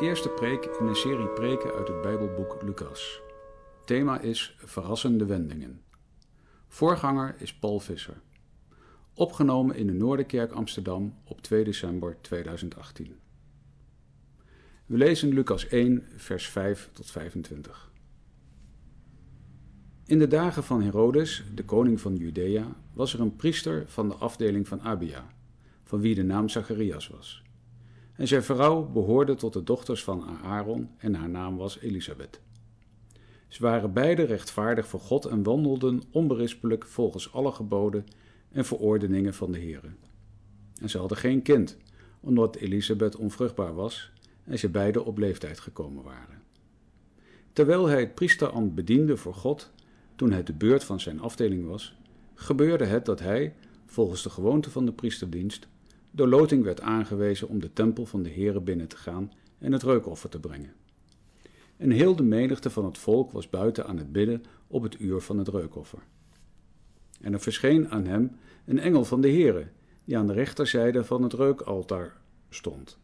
eerste preek in een serie preken uit het Bijbelboek Lucas. Thema is Verrassende wendingen. Voorganger is Paul Visser. Opgenomen in de Noorderkerk Amsterdam op 2 december 2018. We lezen Lucas 1, vers 5 tot 25. In de dagen van Herodes, de koning van Judea, was er een priester van de afdeling van Abia, van wie de naam Zacharias was. En zijn vrouw behoorde tot de dochters van Aaron en haar naam was Elisabeth. Ze waren beide rechtvaardig voor God en wandelden onberispelijk volgens alle geboden en verordeningen van de Heere. En ze hadden geen kind, omdat Elisabeth onvruchtbaar was en ze beide op leeftijd gekomen waren. Terwijl hij het priesterambt bediende voor God, toen het de beurt van zijn afdeling was, gebeurde het dat hij, volgens de gewoonte van de priesterdienst, door loting werd aangewezen om de tempel van de Heere binnen te gaan en het reukoffer te brengen. En heel de menigte van het volk was buiten aan het bidden op het uur van het reukoffer. En er verscheen aan hem een engel van de Heere, die aan de rechterzijde van het reukaltaar stond.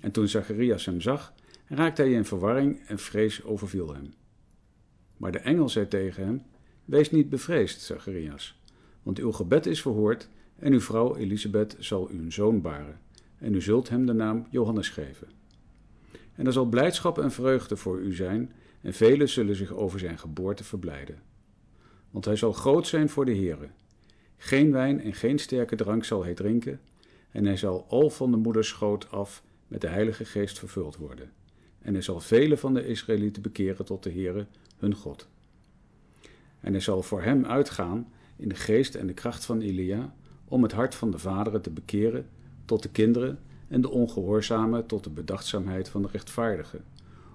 En toen Zacharias hem zag, raakte hij in verwarring en vrees overviel hem. Maar de engel zei tegen hem: Wees niet bevreesd, Zacharias, want uw gebed is verhoord en uw vrouw Elisabeth zal u een zoon baren, en u zult hem de naam Johannes geven. En er zal blijdschap en vreugde voor u zijn, en velen zullen zich over zijn geboorte verblijden. Want hij zal groot zijn voor de Heere. Geen wijn en geen sterke drank zal hij drinken, en hij zal al van de moederschoot af met de Heilige Geest vervuld worden. En hij zal velen van de Israëlieten bekeren tot de Heere, hun God. En hij zal voor hem uitgaan in de geest en de kracht van Elia, om het hart van de vaderen te bekeren tot de kinderen en de ongehoorzamen tot de bedachtzaamheid van de rechtvaardigen,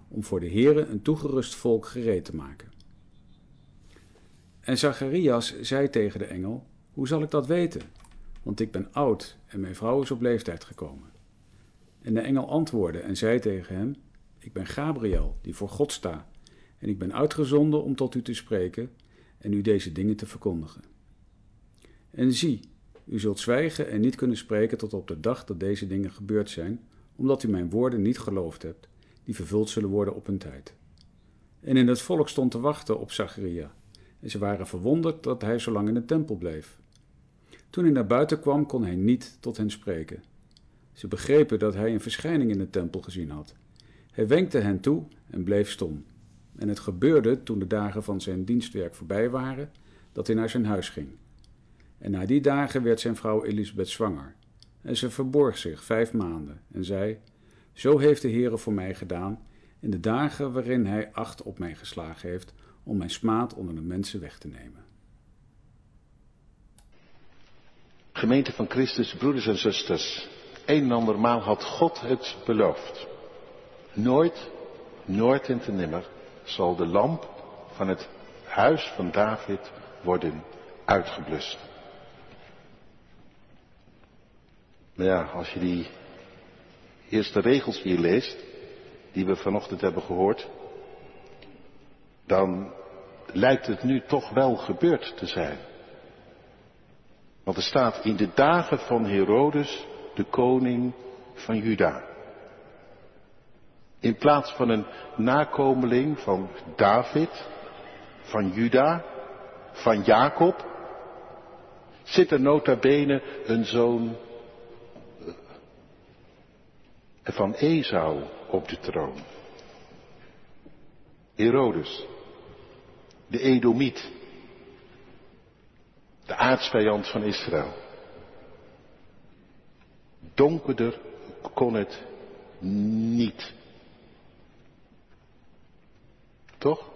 om voor de Heere een toegerust volk gereed te maken. En Zacharias zei tegen de engel, hoe zal ik dat weten? Want ik ben oud en mijn vrouw is op leeftijd gekomen. En de engel antwoordde en zei tegen hem, ik ben Gabriel, die voor God sta, en ik ben uitgezonden om tot u te spreken en u deze dingen te verkondigen. En zie, u zult zwijgen en niet kunnen spreken tot op de dag dat deze dingen gebeurd zijn, omdat u mijn woorden niet geloofd hebt, die vervuld zullen worden op hun tijd. En in het volk stond te wachten op Zacharia, en ze waren verwonderd dat hij zo lang in de tempel bleef. Toen hij naar buiten kwam, kon hij niet tot hen spreken. Ze begrepen dat hij een verschijning in de tempel gezien had. Hij wenkte hen toe en bleef stom. En het gebeurde toen de dagen van zijn dienstwerk voorbij waren, dat hij naar zijn huis ging. En na die dagen werd zijn vrouw Elisabeth zwanger. En ze verborg zich vijf maanden en zei: Zo heeft de Heere voor mij gedaan in de dagen waarin hij acht op mij geslagen heeft om mijn smaad onder de mensen weg te nemen. Gemeente van Christus, broeders en zusters, een en andermaal had God het beloofd. Nooit, nooit en te nimmer zal de lamp van het huis van David worden uitgeblust. Maar ja, als je die eerste regels hier leest, die we vanochtend hebben gehoord, dan lijkt het nu toch wel gebeurd te zijn. Want er staat in de dagen van Herodes, de koning van Juda. In plaats van een nakomeling van David, van Juda, van Jacob, zit er nota bene een zoon van Esau op de troon. Herodes, de Edomiet, de aardsvijand van Israël. Donkerder kon het niet. Toch?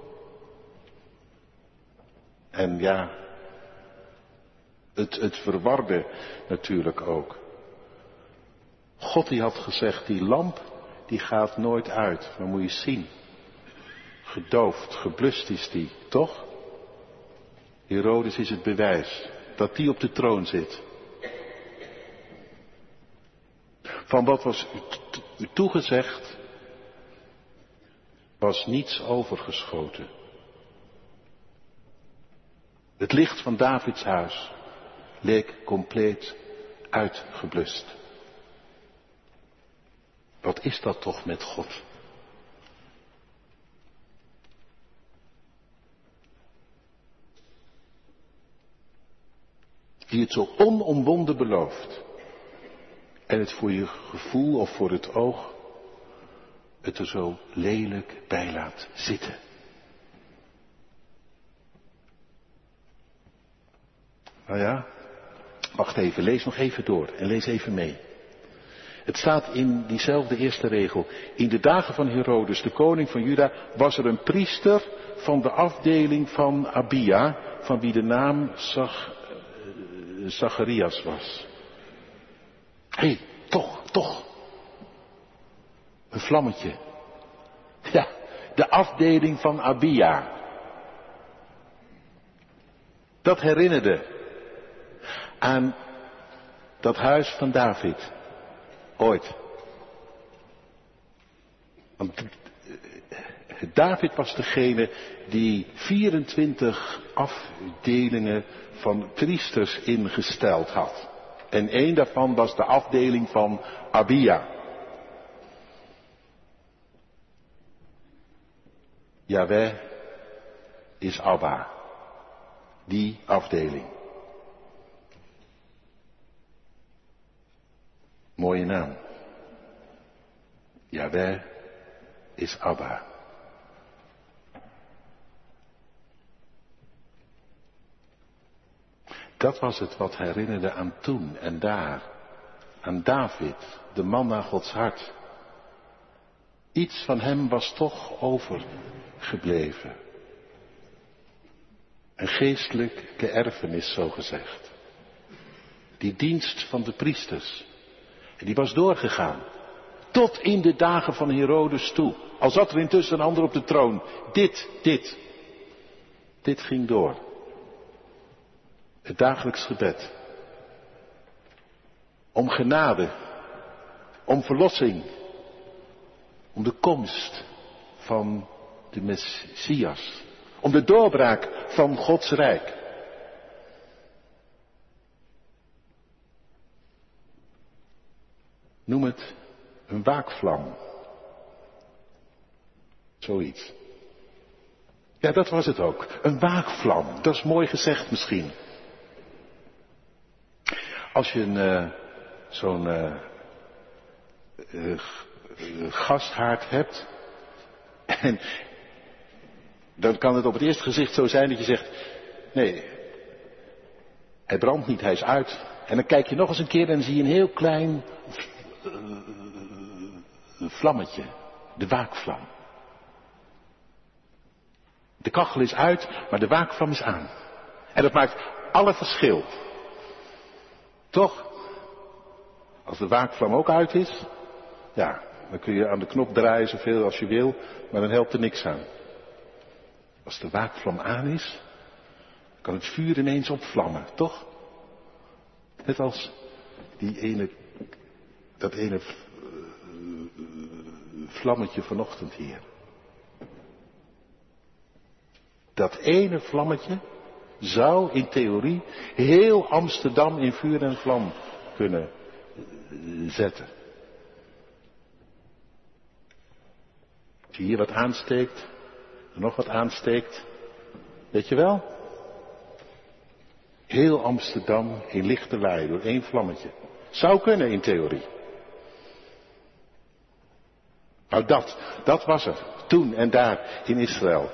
En ja, het, het verwarde natuurlijk ook. God die had gezegd, die lamp die gaat nooit uit. Maar moet je zien. Gedoofd, geblust is die, toch? Herodes is het bewijs dat die op de troon zit. Van wat was u toegezegd, was niets overgeschoten. Het licht van Davids huis leek compleet uitgeblust. Wat is dat toch met God? Die het zo onomwonden belooft. En het voor je gevoel of voor het oog het er zo lelijk bij laat zitten. Nou ja, wacht even, lees nog even door en lees even mee. Het staat in diezelfde eerste regel. In de dagen van Herodes, de koning van Juda, was er een priester van de afdeling van Abia, van wie de naam eh, Zacharias was. Hé, hey, toch, toch. Een vlammetje. Ja, de afdeling van Abia. Dat herinnerde aan dat huis van David. Ooit. Want David was degene die 24 afdelingen van priesters ingesteld had. En één daarvan was de afdeling van Abia. Yahweh is Abba. Die afdeling. Mooie naam. Yahweh is Abba. Dat was het wat herinnerde aan toen en daar. Aan David, de man naar Gods hart. Iets van hem was toch overgebleven. Een geestelijke erfenis, zo gezegd. Die dienst van de priesters. En die was doorgegaan. Tot in de dagen van Herodes toe. Al zat er intussen een ander op de troon. Dit, dit. Dit ging door. Het dagelijks gebed. Om genade. Om verlossing. Om de komst van de Messias. Om de doorbraak van Gods Rijk. Noem het een waakvlam. Zoiets. Ja, dat was het ook. Een waakvlam. Dat is mooi gezegd misschien. Als je een, uh, zo'n uh, uh, gasthaard hebt. En dan kan het op het eerste gezicht zo zijn dat je zegt, nee, hij brandt niet, hij is uit. En dan kijk je nog eens een keer en zie je een heel klein vlammetje, de waakvlam. De kachel is uit, maar de waakvlam is aan. En dat maakt alle verschil. Toch? Als de waakvlam ook uit is, ja, dan kun je aan de knop draaien zoveel als je wil, maar dan helpt er niks aan. Als de waakvlam aan is, kan het vuur ineens opvlammen, toch? Net als die ene, dat ene vlammetje vanochtend hier. Dat ene vlammetje zou in theorie heel Amsterdam in vuur en vlam kunnen zetten. Als je hier wat aansteekt, en nog wat aansteekt, weet je wel? Heel Amsterdam in lichte door één vlammetje. Zou kunnen in theorie. Nou dat, dat was er. Toen en daar in Israël.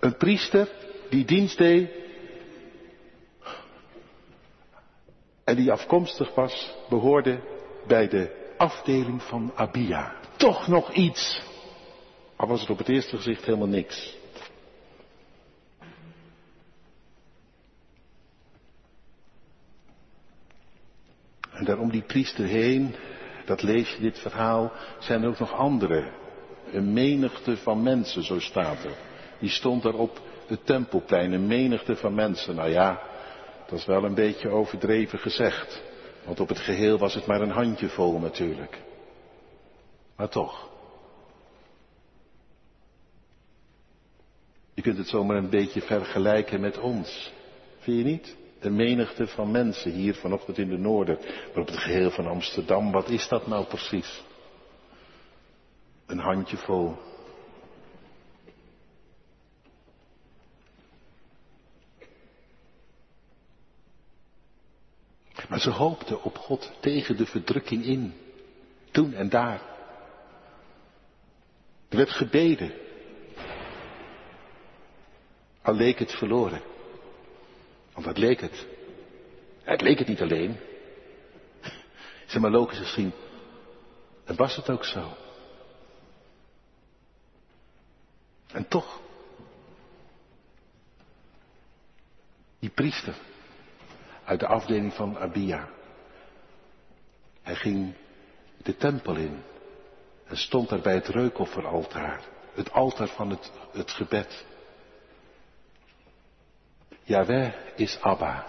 Een priester die dienst deed. En die afkomstig was, behoorde bij de afdeling van Abia. Toch nog iets. Al was het op het eerste gezicht helemaal niks. En daarom die priester heen dat lees je dit verhaal, zijn er ook nog andere. Een menigte van mensen, zo staat er. Die stond daar op het tempelplein, een menigte van mensen. Nou ja, dat is wel een beetje overdreven gezegd. Want op het geheel was het maar een handjevol natuurlijk. Maar toch. Je kunt het zomaar een beetje vergelijken met ons. Vind je niet? De menigte van mensen hier vanochtend in de Noorden, maar op het geheel van Amsterdam, wat is dat nou precies? Een handjevol. Maar ze hoopte op God tegen de verdrukking in. Toen en daar. Er werd gebeden. Al leek het verloren. Want wat leek het? Het leek het niet alleen. Zeg maar logisch gezien. En was het ook zo. En toch. Die priester uit de afdeling van Abia. Hij ging de tempel in en stond daar bij het reukofferaltaar. Het altaar van het, het gebed. Yahweh is Abba.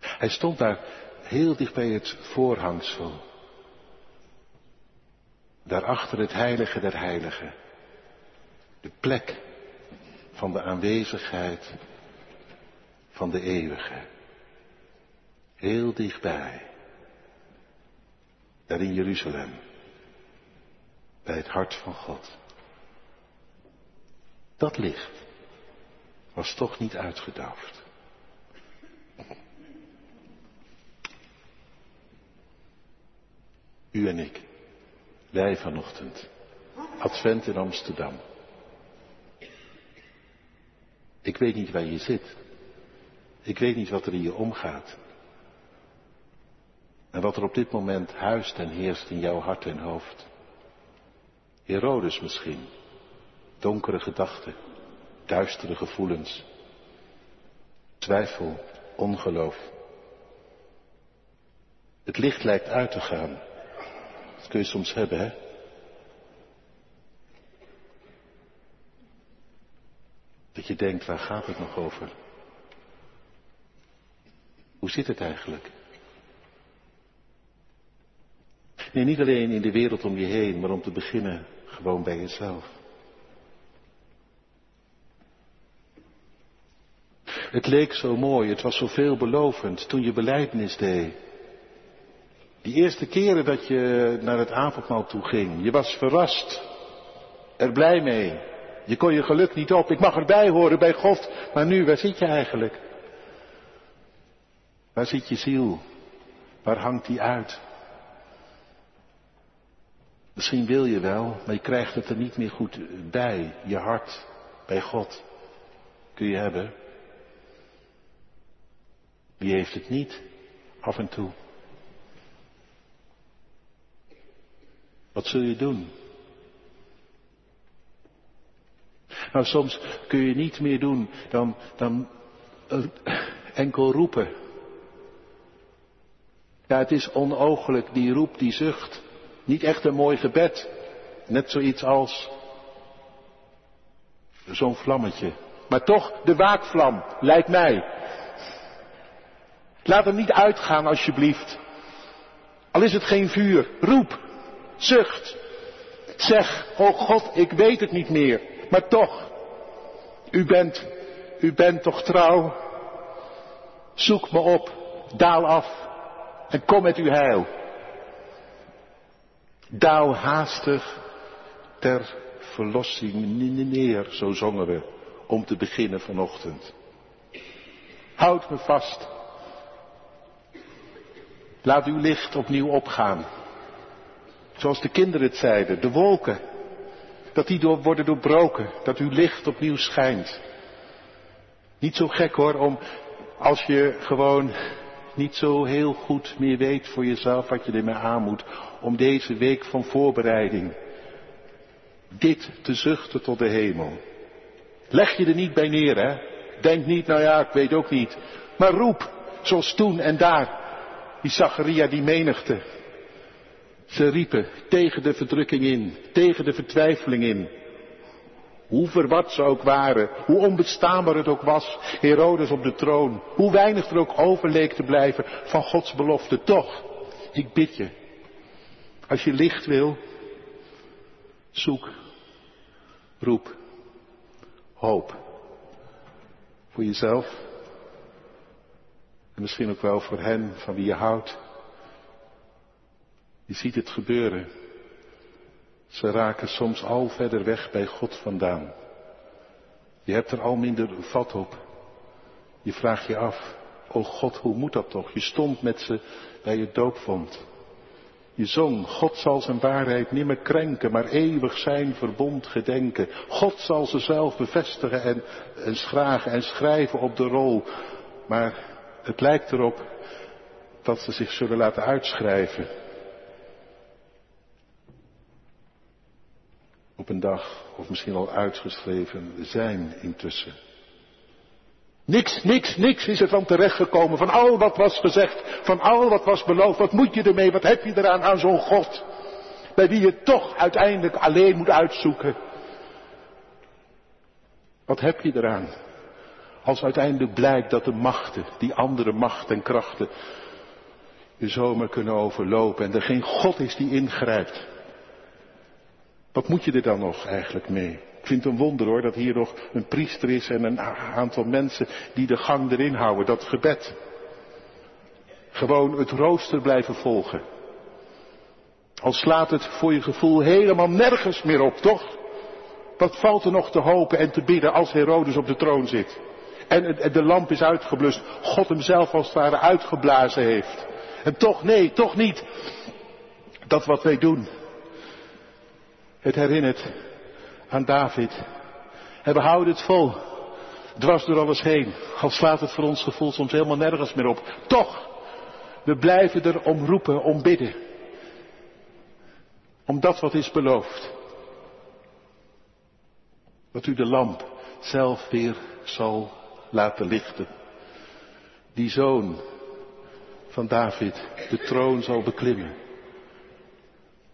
Hij stond daar heel dicht bij het voorhangsel. Daarachter het heilige der heiligen. De plek van de aanwezigheid van de eeuwige. Heel dichtbij. Daar in Jeruzalem. Bij het hart van God. Dat licht was toch niet uitgedoofd. U en ik, wij vanochtend, Advent in Amsterdam. Ik weet niet waar je zit. Ik weet niet wat er in je omgaat. En wat er op dit moment huist en heerst in jouw hart en hoofd. Herodes misschien. Donkere gedachten, duistere gevoelens. Twijfel, ongeloof. Het licht lijkt uit te gaan. Dat kun je soms hebben, hè? Dat je denkt, waar gaat het nog over? Hoe zit het eigenlijk? Nee, niet alleen in de wereld om je heen, maar om te beginnen gewoon bij jezelf. Het leek zo mooi, het was zo veelbelovend toen je beleidnis deed. Die eerste keren dat je naar het avondmaal toe ging, je was verrast, er blij mee. Je kon je geluk niet op, ik mag erbij horen bij God, maar nu, waar zit je eigenlijk? Waar zit je ziel? Waar hangt die uit? Misschien wil je wel, maar je krijgt het er niet meer goed bij. Je hart bij God kun je hebben. Wie heeft het niet af en toe? Wat zul je doen? Nou, soms kun je niet meer doen dan, dan enkel roepen. Ja, het is onooglijk, die roep, die zucht. Niet echt een mooi gebed. Net zoiets als zo'n vlammetje. Maar toch de waakvlam, lijkt mij. Laat hem niet uitgaan, alsjeblieft. Al is het geen vuur, roep, zucht. Zeg, oh God, ik weet het niet meer, maar toch, u bent, u bent toch trouw? Zoek me op, daal af en kom met uw heil. Daal haastig ter verlossing neer, zo zongen we, om te beginnen vanochtend. Houd me vast. Laat uw licht opnieuw opgaan. Zoals de kinderen het zeiden, de wolken. Dat die door, worden doorbroken, dat uw licht opnieuw schijnt. Niet zo gek hoor, om als je gewoon niet zo heel goed meer weet voor jezelf wat je ermee aan moet, om deze week van voorbereiding dit te zuchten tot de hemel. Leg je er niet bij neer, hè? Denk niet, nou ja, ik weet ook niet. Maar roep, zoals toen en daar, die Zacharia, die menigte. Ze riepen tegen de verdrukking in, tegen de vertwijfeling in. Hoe verward ze ook waren, hoe onbestaanbaar het ook was, Herodes op de troon, hoe weinig er ook overleek te blijven van Gods belofte, toch, ik bid je, als je licht wil, zoek, roep, hoop. Voor jezelf en misschien ook wel voor hen van wie je houdt. Je ziet het gebeuren. Ze raken soms al verder weg bij God vandaan. Je hebt er al minder vat op. Je vraagt je af, o God, hoe moet dat toch? Je stond met ze bij je doopvond. Je zong, God zal zijn waarheid nimmer krenken, maar eeuwig zijn verbond gedenken. God zal ze zelf bevestigen en, en schragen en schrijven op de rol. Maar het lijkt erop dat ze zich zullen laten uitschrijven. Op een dag, of misschien al uitgeschreven zijn intussen. Niks, niks, niks is er van terechtgekomen. Van al wat was gezegd, van al wat was beloofd. Wat moet je ermee? Wat heb je eraan aan zo'n God? Bij wie je toch uiteindelijk alleen moet uitzoeken. Wat heb je eraan? Als uiteindelijk blijkt dat de machten, die andere machten en krachten, je zomaar kunnen overlopen en er geen God is die ingrijpt. Wat moet je er dan nog eigenlijk mee? Ik vind het een wonder hoor dat hier nog een priester is en een aantal mensen die de gang erin houden, dat gebed. Gewoon het rooster blijven volgen. Al slaat het voor je gevoel helemaal nergens meer op, toch? Wat valt er nog te hopen en te bidden als Herodes op de troon zit? En de lamp is uitgeblust, God hem zelf als het ware uitgeblazen heeft. En toch, nee, toch niet. Dat wat wij doen. Het herinnert aan David. En we houden het vol. Dwars door alles heen. Al slaat het voor ons gevoel soms helemaal nergens meer op. Toch, we blijven er om roepen, om bidden. Om dat wat is beloofd. Dat u de lamp zelf weer zal laten lichten. Die zoon van David de troon zal beklimmen.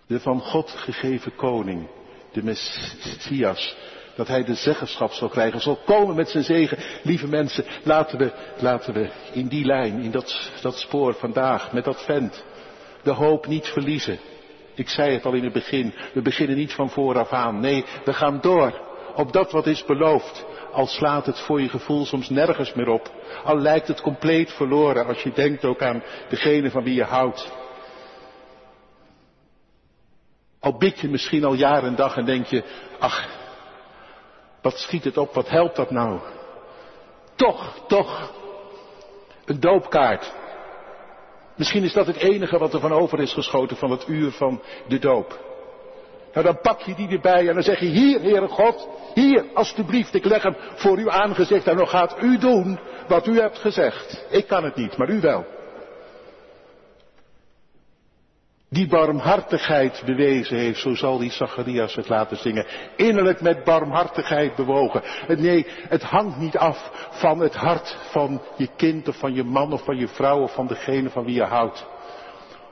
De van God gegeven koning de Messias, dat hij de zeggenschap zal krijgen, zal komen met zijn zegen. Lieve mensen, laten we, laten we in die lijn, in dat, dat spoor vandaag, met dat vent, de hoop niet verliezen. Ik zei het al in het begin, we beginnen niet van vooraf aan. Nee, we gaan door op dat wat is beloofd. Al slaat het voor je gevoel soms nergens meer op. Al lijkt het compleet verloren als je denkt ook aan degene van wie je houdt. Al bid je misschien al jaar en dag en denk je, ach, wat schiet het op, wat helpt dat nou? Toch, toch, een doopkaart. Misschien is dat het enige wat er van over is geschoten van het uur van de doop. Nou, dan pak je die erbij en dan zeg je, hier, Heere God, hier, alstublieft, ik leg hem voor uw aangezicht en dan gaat u doen wat u hebt gezegd. Ik kan het niet, maar u wel. die barmhartigheid bewezen heeft, zo zal die Zacharias het laten zingen. Innerlijk met barmhartigheid bewogen. Nee, het hangt niet af van het hart van je kind of van je man of van je vrouw of van degene van wie je houdt.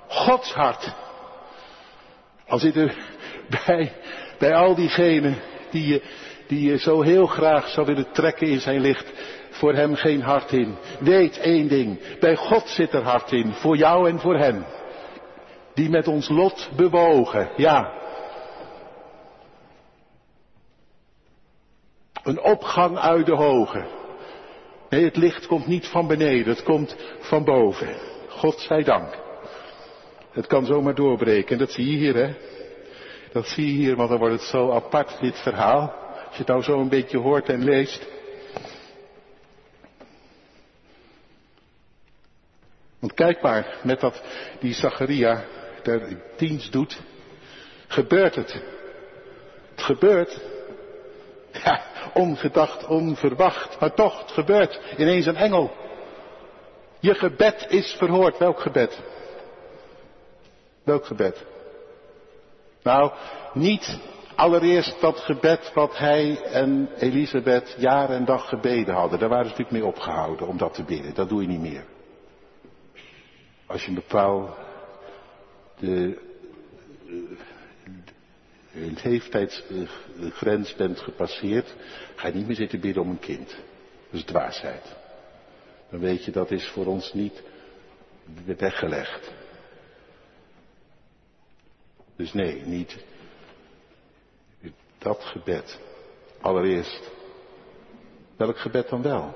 Gods hart. Al zit er bij, bij al diegenen die je, die je zo heel graag zou willen trekken in zijn licht, voor hem geen hart in. Weet één ding, bij God zit er hart in, voor jou en voor hem die met ons lot bewogen. Ja. Een opgang uit de hoge. Nee, het licht komt niet van beneden, het komt van boven. God zij dank. Het kan zomaar doorbreken. En dat zie je hier, hè. Dat zie je hier, want dan wordt het zo apart, dit verhaal. Als je het nou zo een beetje hoort en leest. Want kijk maar, met dat, die Zacharia, ter dienst doet, gebeurt het. Het gebeurt. Ja, ongedacht, onverwacht, maar toch, het gebeurt. Ineens een engel. Je gebed is verhoord. Welk gebed? Welk gebed? Nou, niet allereerst dat gebed wat hij en Elisabeth jaar en dag gebeden hadden. Daar waren ze natuurlijk mee opgehouden om dat te bidden. Dat doe je niet meer. Als je een bepaald de, de leeftijdsgrens bent gepasseerd, ga je niet meer zitten bidden om een kind. Dat is dwaasheid. Dan weet je dat is voor ons niet weggelegd. Dus nee, niet dat gebed. Allereerst. Welk gebed dan wel?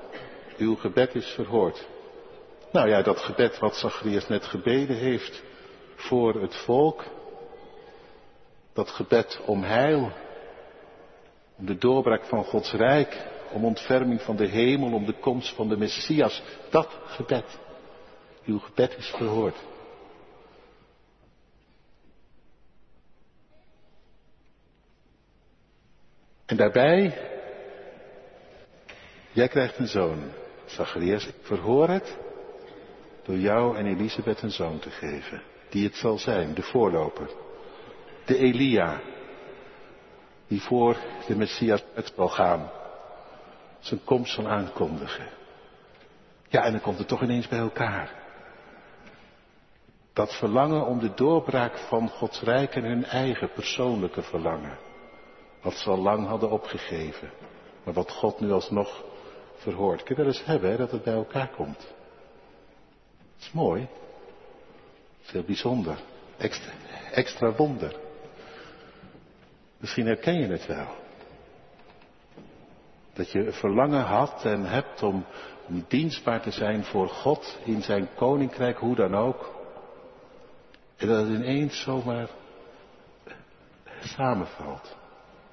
Uw gebed is verhoord. Nou ja, dat gebed wat Zacharias net gebeden heeft voor het volk. Dat gebed om heil, om de doorbraak van Gods rijk, om ontferming van de hemel, om de komst van de Messias. Dat gebed. Uw gebed is verhoord. En daarbij, jij krijgt een zoon. Zacharias, ik verhoor het door jou en Elisabeth een zoon te geven. Die het zal zijn, de voorloper. De Elia. Die voor de Messias uit zal gaan. Zijn komst zal aankondigen. Ja, en dan komt het toch ineens bij elkaar. Dat verlangen om de doorbraak van Gods rijk en hun eigen persoonlijke verlangen. Wat ze al lang hadden opgegeven. Maar wat God nu alsnog verhoort. Kun je wel eens hebben dat het bij elkaar komt. Dat is mooi. Veel bijzonder. Extra, extra wonder. Misschien herken je het wel. Dat je verlangen had en hebt om, om dienstbaar te zijn voor God in zijn koninkrijk, hoe dan ook. En dat het ineens zomaar samenvalt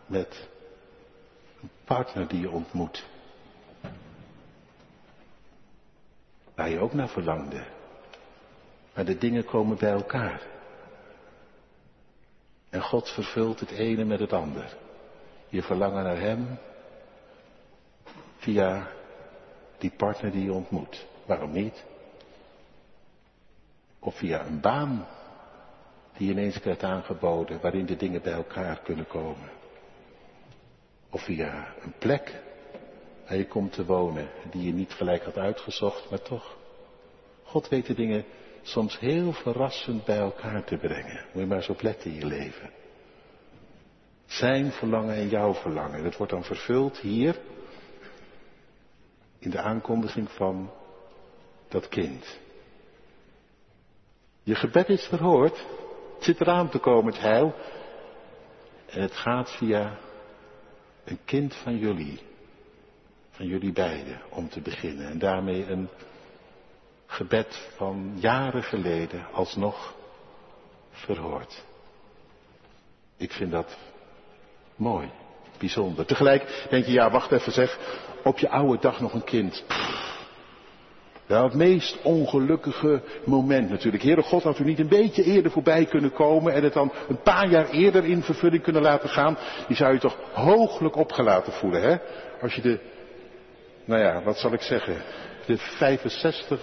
met een partner die je ontmoet. Waar je ook naar verlangde. Maar de dingen komen bij elkaar. En God vervult het ene met het ander. Je verlangen naar Hem via die partner die je ontmoet. Waarom niet? Of via een baan die ineens krijgt aangeboden waarin de dingen bij elkaar kunnen komen. Of via een plek waar je komt te wonen die je niet gelijk had uitgezocht, maar toch. God weet de dingen soms heel verrassend bij elkaar te brengen. Moet je maar eens op letten in je leven. Zijn verlangen en jouw verlangen. Dat wordt dan vervuld hier in de aankondiging van dat kind. Je gebed is verhoord. Het zit eraan te komen, het heil. En het gaat via een kind van jullie. Van jullie beiden, om te beginnen. En daarmee een gebed van jaren geleden alsnog verhoord. Ik vind dat mooi, bijzonder. Tegelijk denk je, ja, wacht even zeg, op je oude dag nog een kind. Ja, het meest ongelukkige moment natuurlijk. Heere God, had u niet een beetje eerder voorbij kunnen komen en het dan een paar jaar eerder in vervulling kunnen laten gaan? Die zou je toch hooglijk opgelaten voelen, hè? Als je de, nou ja, wat zal ik zeggen, de 65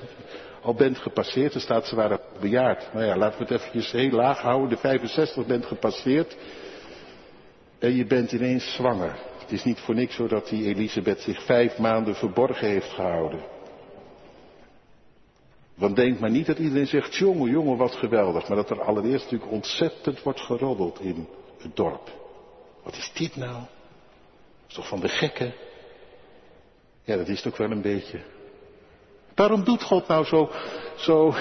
al bent gepasseerd. Er staat ze waren bejaard. Nou ja, laten we het eventjes heel laag houden. De 65 bent gepasseerd. En je bent ineens zwanger. Het is niet voor niks zo dat die Elisabeth zich vijf maanden verborgen heeft gehouden. Want denk maar niet dat iedereen zegt, jongen, jongen, wat geweldig. Maar dat er allereerst natuurlijk ontzettend wordt geroddeld in het dorp. Wat is dit nou? Dat is toch van de gekken? Ja, dat is ook wel een beetje. Waarom doet God nou zo, zo,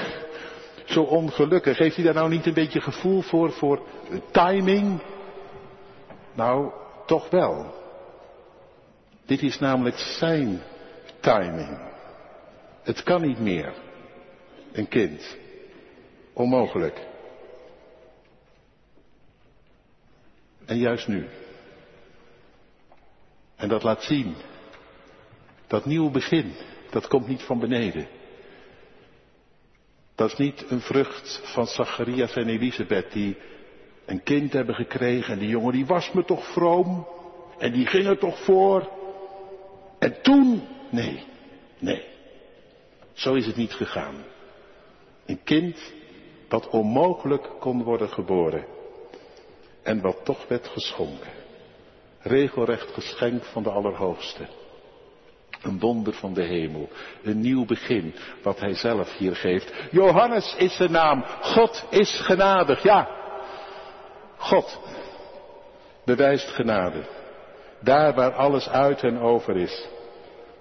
zo ongelukkig? Heeft hij daar nou niet een beetje gevoel voor, voor timing? Nou, toch wel. Dit is namelijk zijn timing. Het kan niet meer. Een kind. Onmogelijk. En juist nu. En dat laat zien. Dat nieuwe begin, dat komt niet van beneden. Dat is niet een vrucht van Zacharias en Elisabeth die een kind hebben gekregen en die jongen die was me toch vroom en die ging er toch voor. En toen, nee, nee. Zo is het niet gegaan. Een kind dat onmogelijk kon worden geboren. En wat toch werd geschonken. Regelrecht geschenk van de Allerhoogste. Een wonder van de hemel. Een nieuw begin, wat hij zelf hier geeft. Johannes is zijn naam. God is genadig. Ja. God bewijst genade. Daar waar alles uit en over is.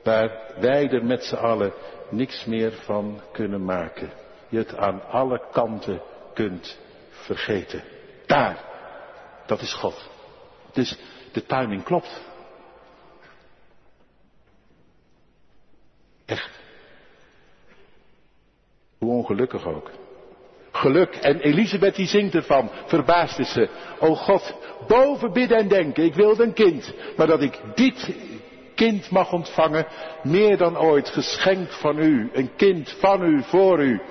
Waar wij er met z'n allen niks meer van kunnen maken. Je het aan alle kanten kunt vergeten. Daar. Dat is God. Dus de timing klopt. Echt. Hoe ongelukkig ook. geluk. En Elisabeth die zingt ervan, verbaasd is ze. O God, boven bidden en denken, ik wilde een kind. Maar dat ik dit kind mag ontvangen, meer dan ooit, geschenk van u. Een kind van u, voor u.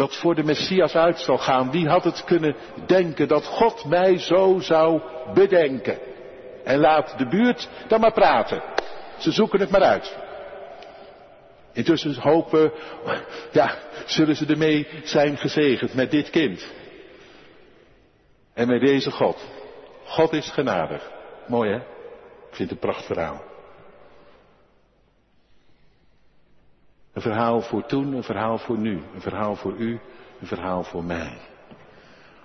Dat voor de Messias uit zal gaan. Wie had het kunnen denken dat God mij zo zou bedenken? En laat de buurt dan maar praten. Ze zoeken het maar uit. Intussen hopen, ja, zullen ze ermee zijn gezegend met dit kind. En met deze God. God is genadig. Mooi hè? Ik vind het een prachtverhaal. Een verhaal voor toen, een verhaal voor nu, een verhaal voor u, een verhaal voor mij.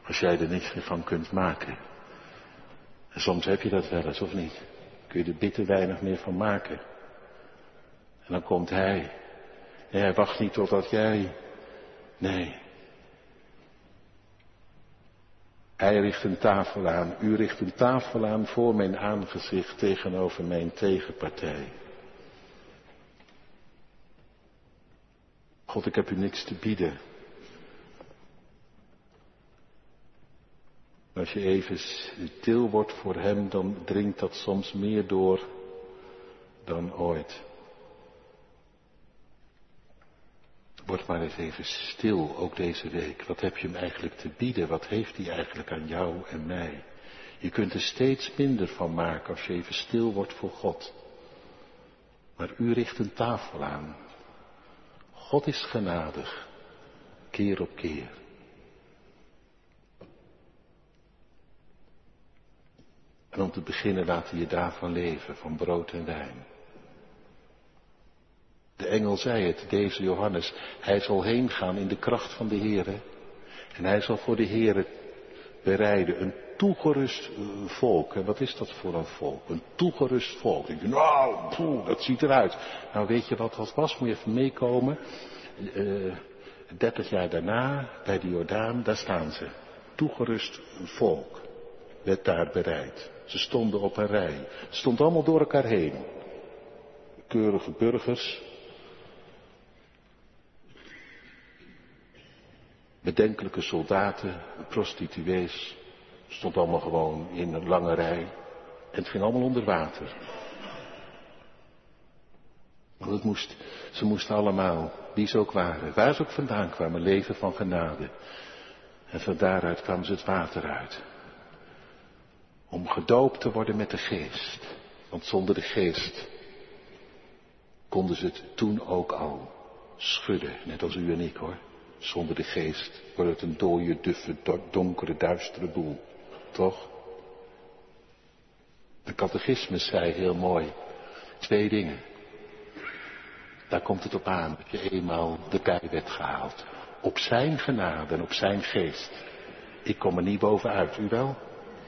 Als jij er niks van kunt maken. En soms heb je dat wel eens, of niet? Kun je er bitter weinig meer van maken. En dan komt hij. En hij wacht niet totdat jij. Nee. Hij richt een tafel aan. U richt een tafel aan voor mijn aangezicht tegenover mijn tegenpartij. God, ik heb u niks te bieden. Als je even stil wordt voor Hem, dan dringt dat soms meer door dan ooit. Word maar eens even stil, ook deze week. Wat heb je hem eigenlijk te bieden? Wat heeft hij eigenlijk aan jou en mij? Je kunt er steeds minder van maken als je even stil wordt voor God. Maar u richt een tafel aan. God is genadig, keer op keer. En om te beginnen laat hij je daarvan leven, van brood en wijn. De engel zei het, deze Johannes, hij zal heen gaan in de kracht van de Heere. En hij zal voor de Heere bereiden een toegerust eh, volk. En wat is dat voor een volk? Een toegerust volk. Denk, nou, poeh, dat ziet eruit. Nou, weet je wat dat was? Moet je even meekomen. Uh, 30 jaar daarna, bij de Jordaan, daar staan ze. Toegerust volk werd daar bereid. Ze stonden op een rij. Het stond allemaal door elkaar heen. Keurige burgers. Bedenkelijke soldaten, prostituees. Stond allemaal gewoon in een lange rij. En het ging allemaal onder water. Want het moest, ze moesten allemaal, wie ze ook waren, waar ze ook vandaan kwamen, leven van genade. En van daaruit kwamen ze het water uit. Om gedoopt te worden met de geest. Want zonder de geest konden ze het toen ook al schudden. Net als u en ik hoor. Zonder de geest wordt het een dode, duffe, donkere, duistere boel. Toch? De catechismus zei heel mooi. Twee dingen. Daar komt het op aan dat je eenmaal de bij werd gehaald. Op zijn genade en op zijn geest. Ik kom er niet bovenuit, u wel?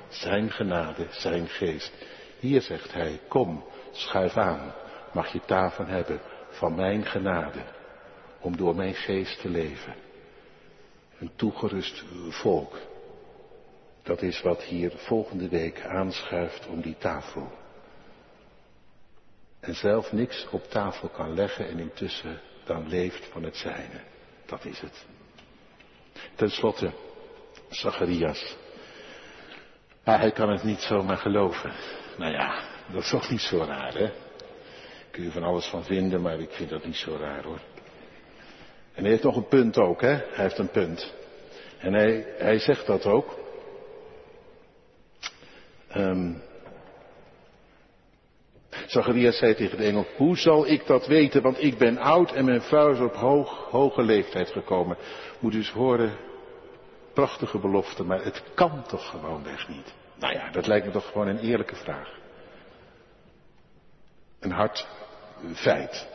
Zijn genade, zijn geest. Hier zegt hij, kom, schuif aan, mag je tafel hebben van mijn genade, om door mijn geest te leven. Een toegerust volk. Dat is wat hier volgende week aanschuift om die tafel. En zelf niks op tafel kan leggen en intussen dan leeft van het zijne. Dat is het. Ten slotte, Zacharias. Maar hij kan het niet zomaar geloven. Nou ja, dat is toch niet zo raar, hè? Kun je van alles van vinden, maar ik vind dat niet zo raar, hoor. En hij heeft nog een punt ook, hè? Hij heeft een punt. En hij, hij zegt dat ook. Um, Zacharias zei tegen de engel, hoe zal ik dat weten, want ik ben oud en mijn vrouw is op hoog, hoge leeftijd gekomen. Moet dus horen, prachtige belofte, maar het kan toch gewoonweg niet. Nou ja, dat lijkt me toch gewoon een eerlijke vraag. Een hard feit.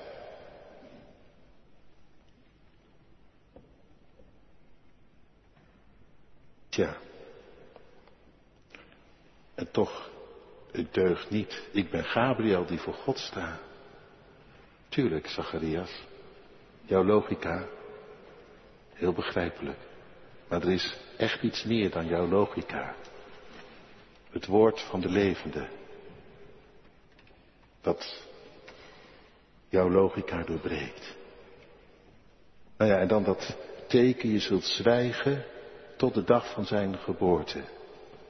Tja. En toch, het deugt niet. Ik ben Gabriel die voor God sta. Tuurlijk, Zacharias. Jouw logica. Heel begrijpelijk. Maar er is echt iets meer dan jouw logica. Het woord van de levende. Dat jouw logica doorbreekt. Nou ja, en dan dat teken, je zult zwijgen tot de dag van zijn geboorte.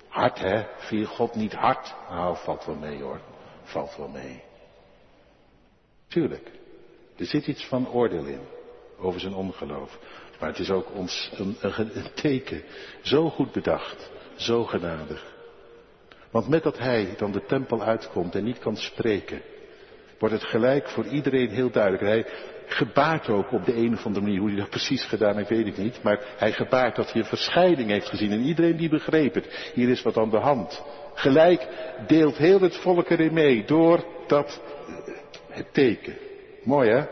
Hard hè, vier God niet hard? Nou, valt wel mee hoor, valt wel mee. Tuurlijk, er zit iets van oordeel in over zijn ongeloof. Maar het is ook ons een, een, een teken, zo goed bedacht, zo genadig. Want met dat hij dan de tempel uitkomt en niet kan spreken, wordt het gelijk voor iedereen heel duidelijk. Hij gebaart ook op de een of andere manier, hoe hij dat precies gedaan heeft, weet ik niet. Maar hij gebaart dat hij een verschijning heeft gezien en iedereen die begreep het. Hier is wat aan de hand. Gelijk deelt heel het volk erin mee door dat het teken. Mooi hè?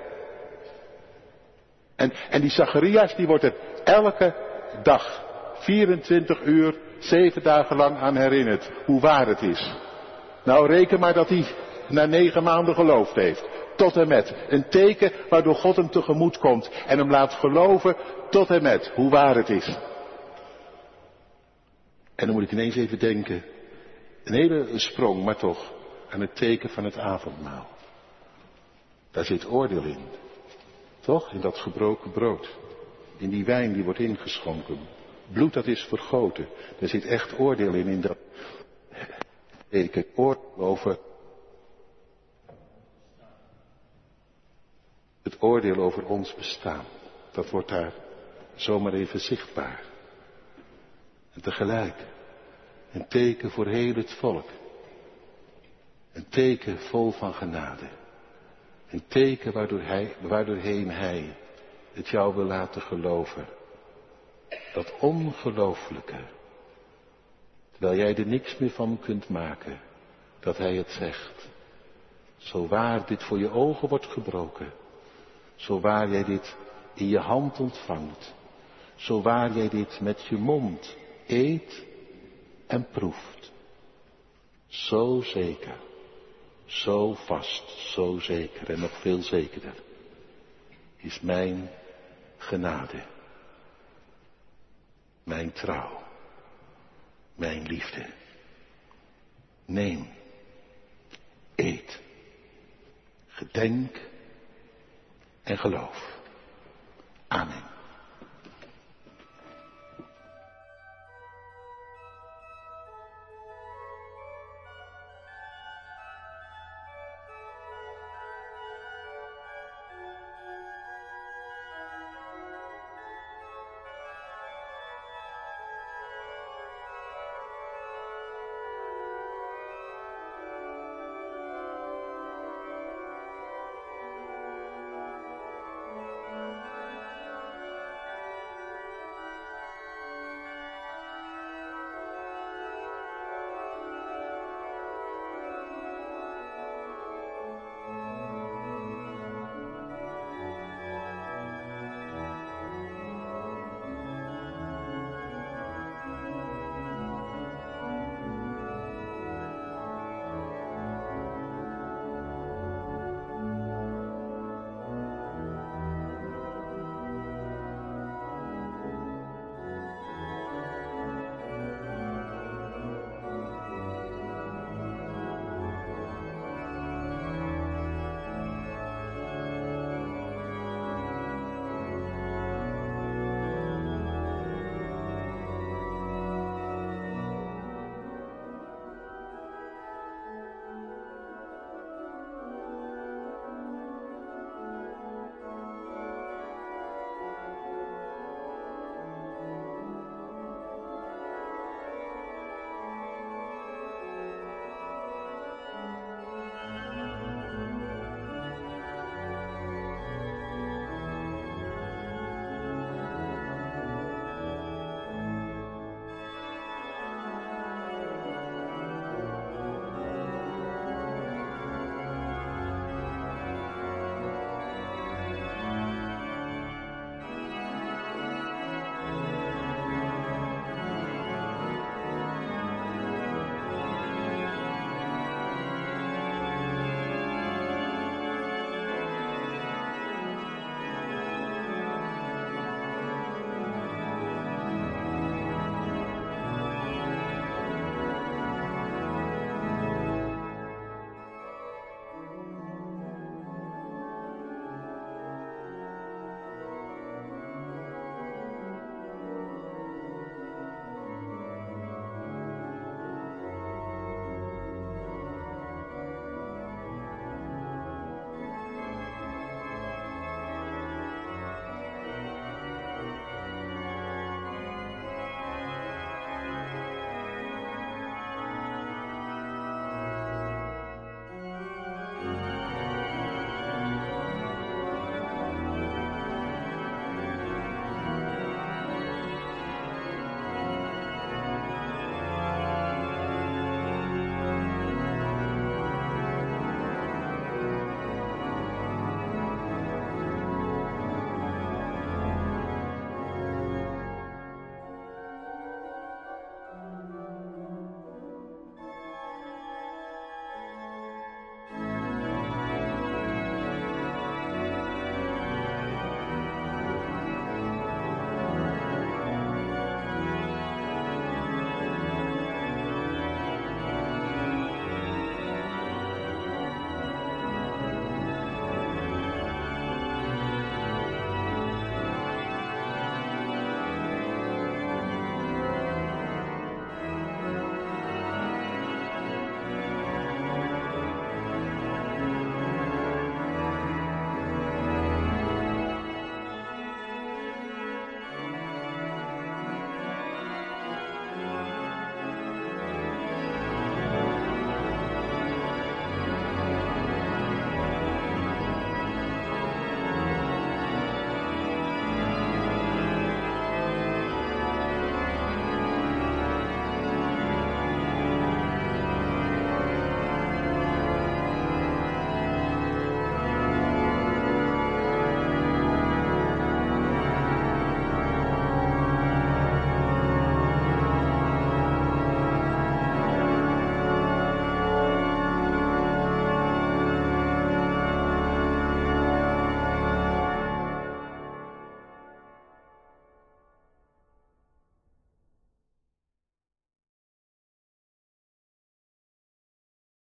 En, en die Zacharias die wordt er elke dag, 24 uur, zeven dagen lang aan herinnerd. Hoe waar het is. Nou reken maar dat hij na negen maanden geloofd heeft. Tot en met. Een teken waardoor God hem tegemoet komt en hem laat geloven tot en met hoe waar het is. En dan moet ik ineens even denken, een hele sprong, maar toch, aan het teken van het avondmaal. Daar zit oordeel in. Toch? In dat gebroken brood. In die wijn die wordt ingeschonken. Bloed dat is vergoten. Er zit echt oordeel in, in dat teken. Oordeel over het oordeel over ons bestaan. Dat wordt daar zomaar even zichtbaar. En tegelijk een teken voor heel het volk. Een teken vol van genade. Een teken waardoor hij, waardoorheen hij het jou wil laten geloven. Dat ongelooflijke. Terwijl jij er niks meer van kunt maken. Dat hij het zegt. Zo waar dit voor je ogen wordt gebroken. Zo waar jij dit in je hand ontvangt. Zo waar jij dit met je mond eet en proeft. Zo zeker. Zo vast, zo zeker en nog veel zekerder is mijn genade, mijn trouw, mijn liefde. Neem, eet, gedenk en geloof. Amen.